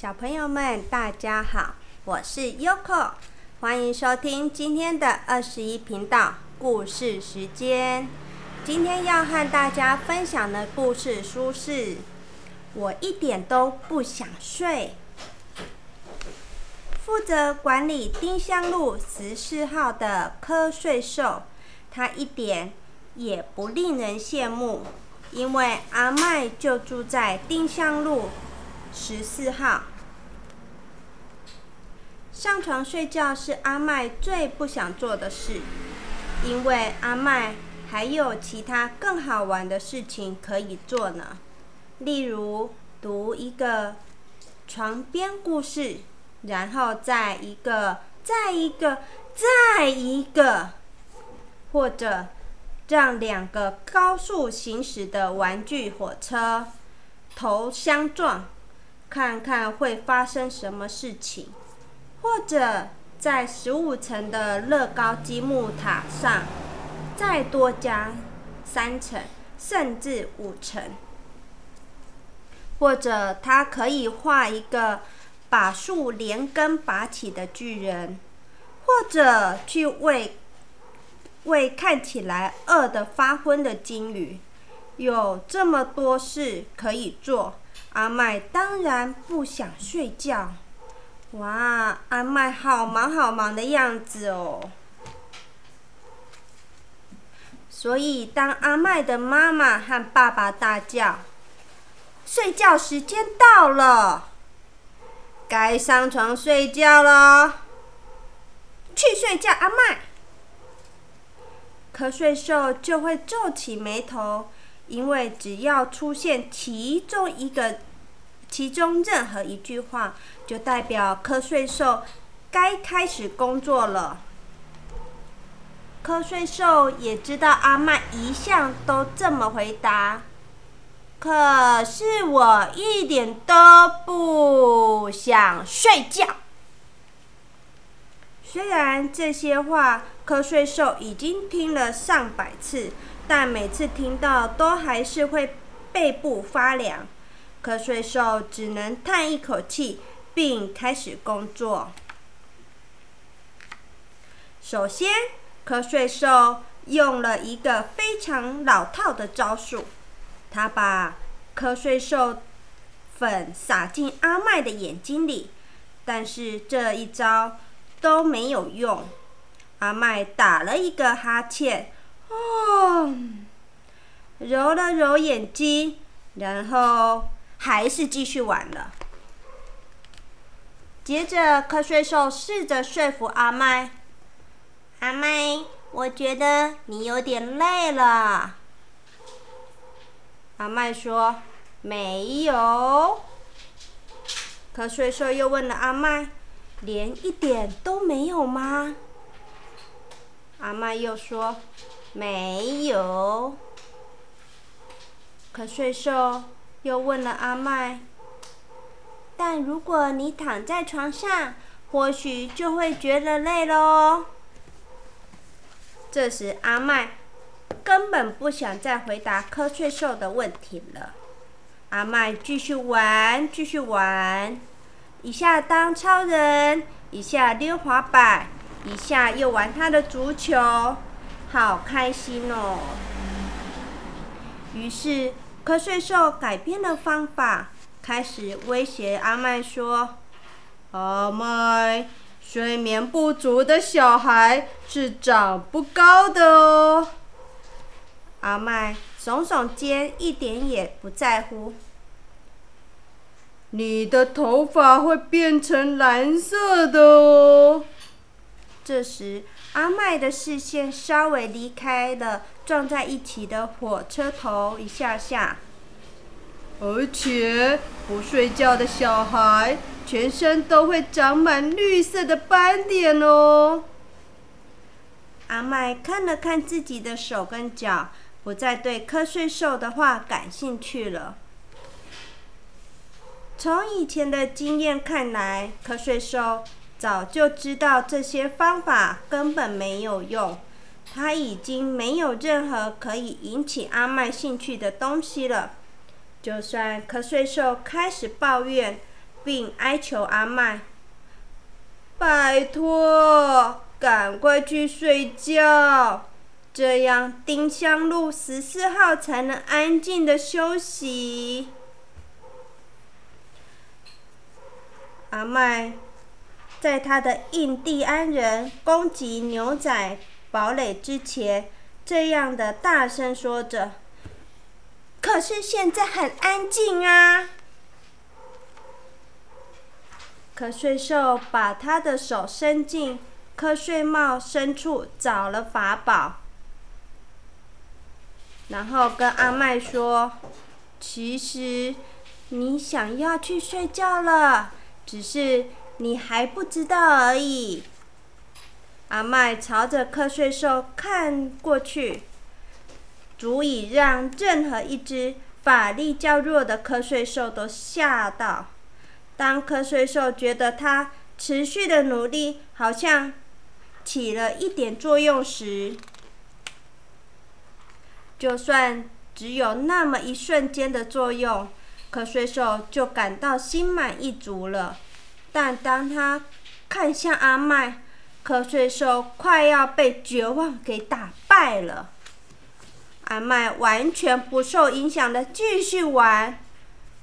小朋友们，大家好，我是 Yoko，欢迎收听今天的二十一频道故事时间。今天要和大家分享的故事书是《我一点都不想睡》。负责管理丁香路十四号的瞌睡兽，他一点也不令人羡慕，因为阿麦就住在丁香路十四号。上床睡觉是阿麦最不想做的事，因为阿麦还有其他更好玩的事情可以做呢，例如读一个床边故事。然后再一个，再一个，再一个，或者让两个高速行驶的玩具火车头相撞，看看会发生什么事情；或者在十五层的乐高积木塔上再多加三层，甚至五层；或者他可以画一个。把树连根拔起的巨人，或者去喂喂看起来饿得发昏的金鱼，有这么多事可以做，阿麦当然不想睡觉。哇，阿麦好忙好忙的样子哦。所以，当阿麦的妈妈和爸爸大叫：“睡觉时间到了！”该上床睡觉了，去睡觉，阿麦。瞌睡兽就会皱起眉头，因为只要出现其中一个、其中任何一句话，就代表瞌睡兽该开始工作了。瞌睡兽也知道阿麦一向都这么回答。可是我一点都不想睡觉。虽然这些话瞌睡兽已经听了上百次，但每次听到都还是会背部发凉。瞌睡兽只能叹一口气，并开始工作。首先，瞌睡兽用了一个非常老套的招数。他把瞌睡兽粉撒进阿麦的眼睛里，但是这一招都没有用。阿麦打了一个哈欠，哦，揉了揉眼睛，然后还是继续玩了。接着，瞌睡兽试着说服阿麦：“阿麦，我觉得你有点累了。”阿麦说：“没有。”瞌睡兽又问了阿麦：“连一点都没有吗？”阿麦又说：“没有。”瞌睡兽又问了阿麦：“但如果你躺在床上，或许就会觉得累喽。”这时，阿麦。根本不想再回答瞌睡兽的问题了。阿麦继续玩，继续玩，一下当超人，一下溜滑板，一下又玩他的足球，好开心哦！于是瞌睡兽改变了方法，开始威胁阿麦说：“阿麦，睡眠不足的小孩是长不高的哦。”阿麦耸耸肩，一点也不在乎。你的头发会变成蓝色的哦。这时，阿麦的视线稍微离开了撞在一起的火车头一下下。而且，不睡觉的小孩全身都会长满绿色的斑点哦。阿麦看了看自己的手跟脚。不再对瞌睡兽的话感兴趣了。从以前的经验看来，瞌睡兽早就知道这些方法根本没有用。他已经没有任何可以引起阿麦兴趣的东西了。就算瞌睡兽开始抱怨并哀求阿麦：“拜托，赶快去睡觉，这样丁香路十四号才能安静的休息。”阿麦在他的印第安人攻击牛仔堡垒之前，这样的大声说着。可是现在很安静啊！瞌睡兽把他的手伸进瞌睡帽深处找了法宝，然后跟阿麦说：“其实你想要去睡觉了。”只是你还不知道而已。阿麦朝着瞌睡兽看过去，足以让任何一只法力较弱的瞌睡兽都吓到。当瞌睡兽觉得它持续的努力好像起了一点作用时，就算只有那么一瞬间的作用。瞌睡兽就感到心满意足了，但当他看向阿麦，瞌睡兽快要被绝望给打败了。阿麦完全不受影响的继续玩。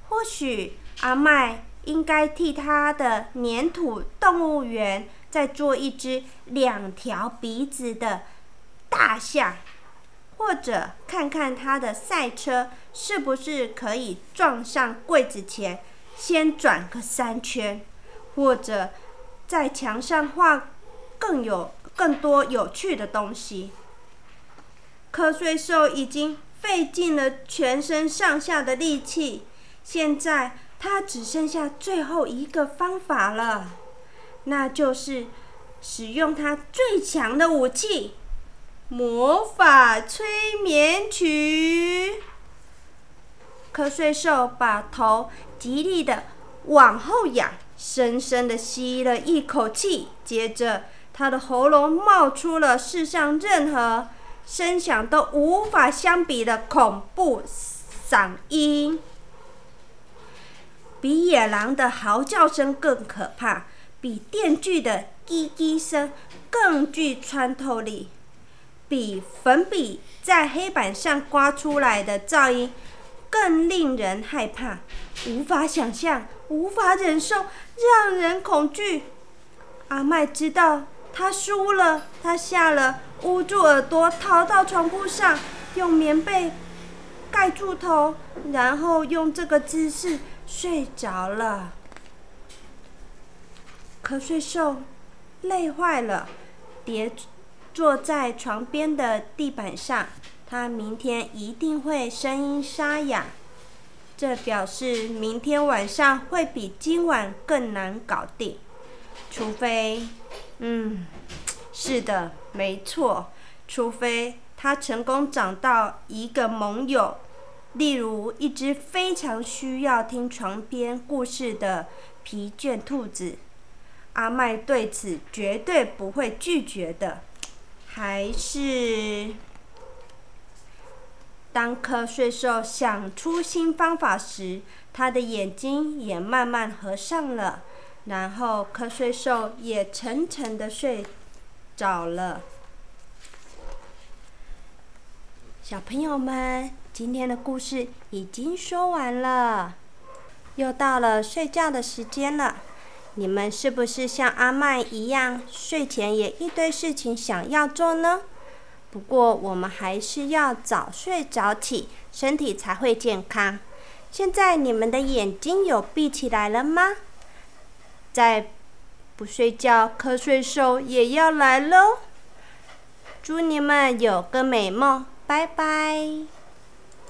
或许阿麦应该替他的粘土动物园再做一只两条鼻子的大象。或者看看他的赛车是不是可以撞上柜子前先转个三圈，或者在墙上画更有更多有趣的东西。瞌睡兽已经费尽了全身上下的力气，现在他只剩下最后一个方法了，那就是使用他最强的武器。魔法催眠曲。瞌睡兽把头极力的往后仰，深深的吸了一口气，接着他的喉咙冒出了世上任何声响都无法相比的恐怖嗓音，比野狼的嚎叫声更可怕，比电锯的滴滴声更具穿透力。比粉笔在黑板上刮出来的噪音更令人害怕，无法想象，无法忍受，让人恐惧。阿麦知道他输了，他吓了，捂住耳朵，逃到床铺上，用棉被盖住头，然后用这个姿势睡着了。瞌睡兽累坏了，叠。坐在床边的地板上，他明天一定会声音沙哑。这表示明天晚上会比今晚更难搞定。除非，嗯，是的，没错，除非他成功找到一个盟友，例如一只非常需要听床边故事的疲倦兔子。阿麦对此绝对不会拒绝的。还是，当瞌睡兽想出新方法时，他的眼睛也慢慢合上了，然后瞌睡兽也沉沉的睡着了。小朋友们，今天的故事已经说完了，又到了睡觉的时间了。你们是不是像阿麦一样，睡前也一堆事情想要做呢？不过我们还是要早睡早起，身体才会健康。现在你们的眼睛有闭起来了吗？再不睡觉，瞌睡兽也要来喽。祝你们有个美梦，拜拜。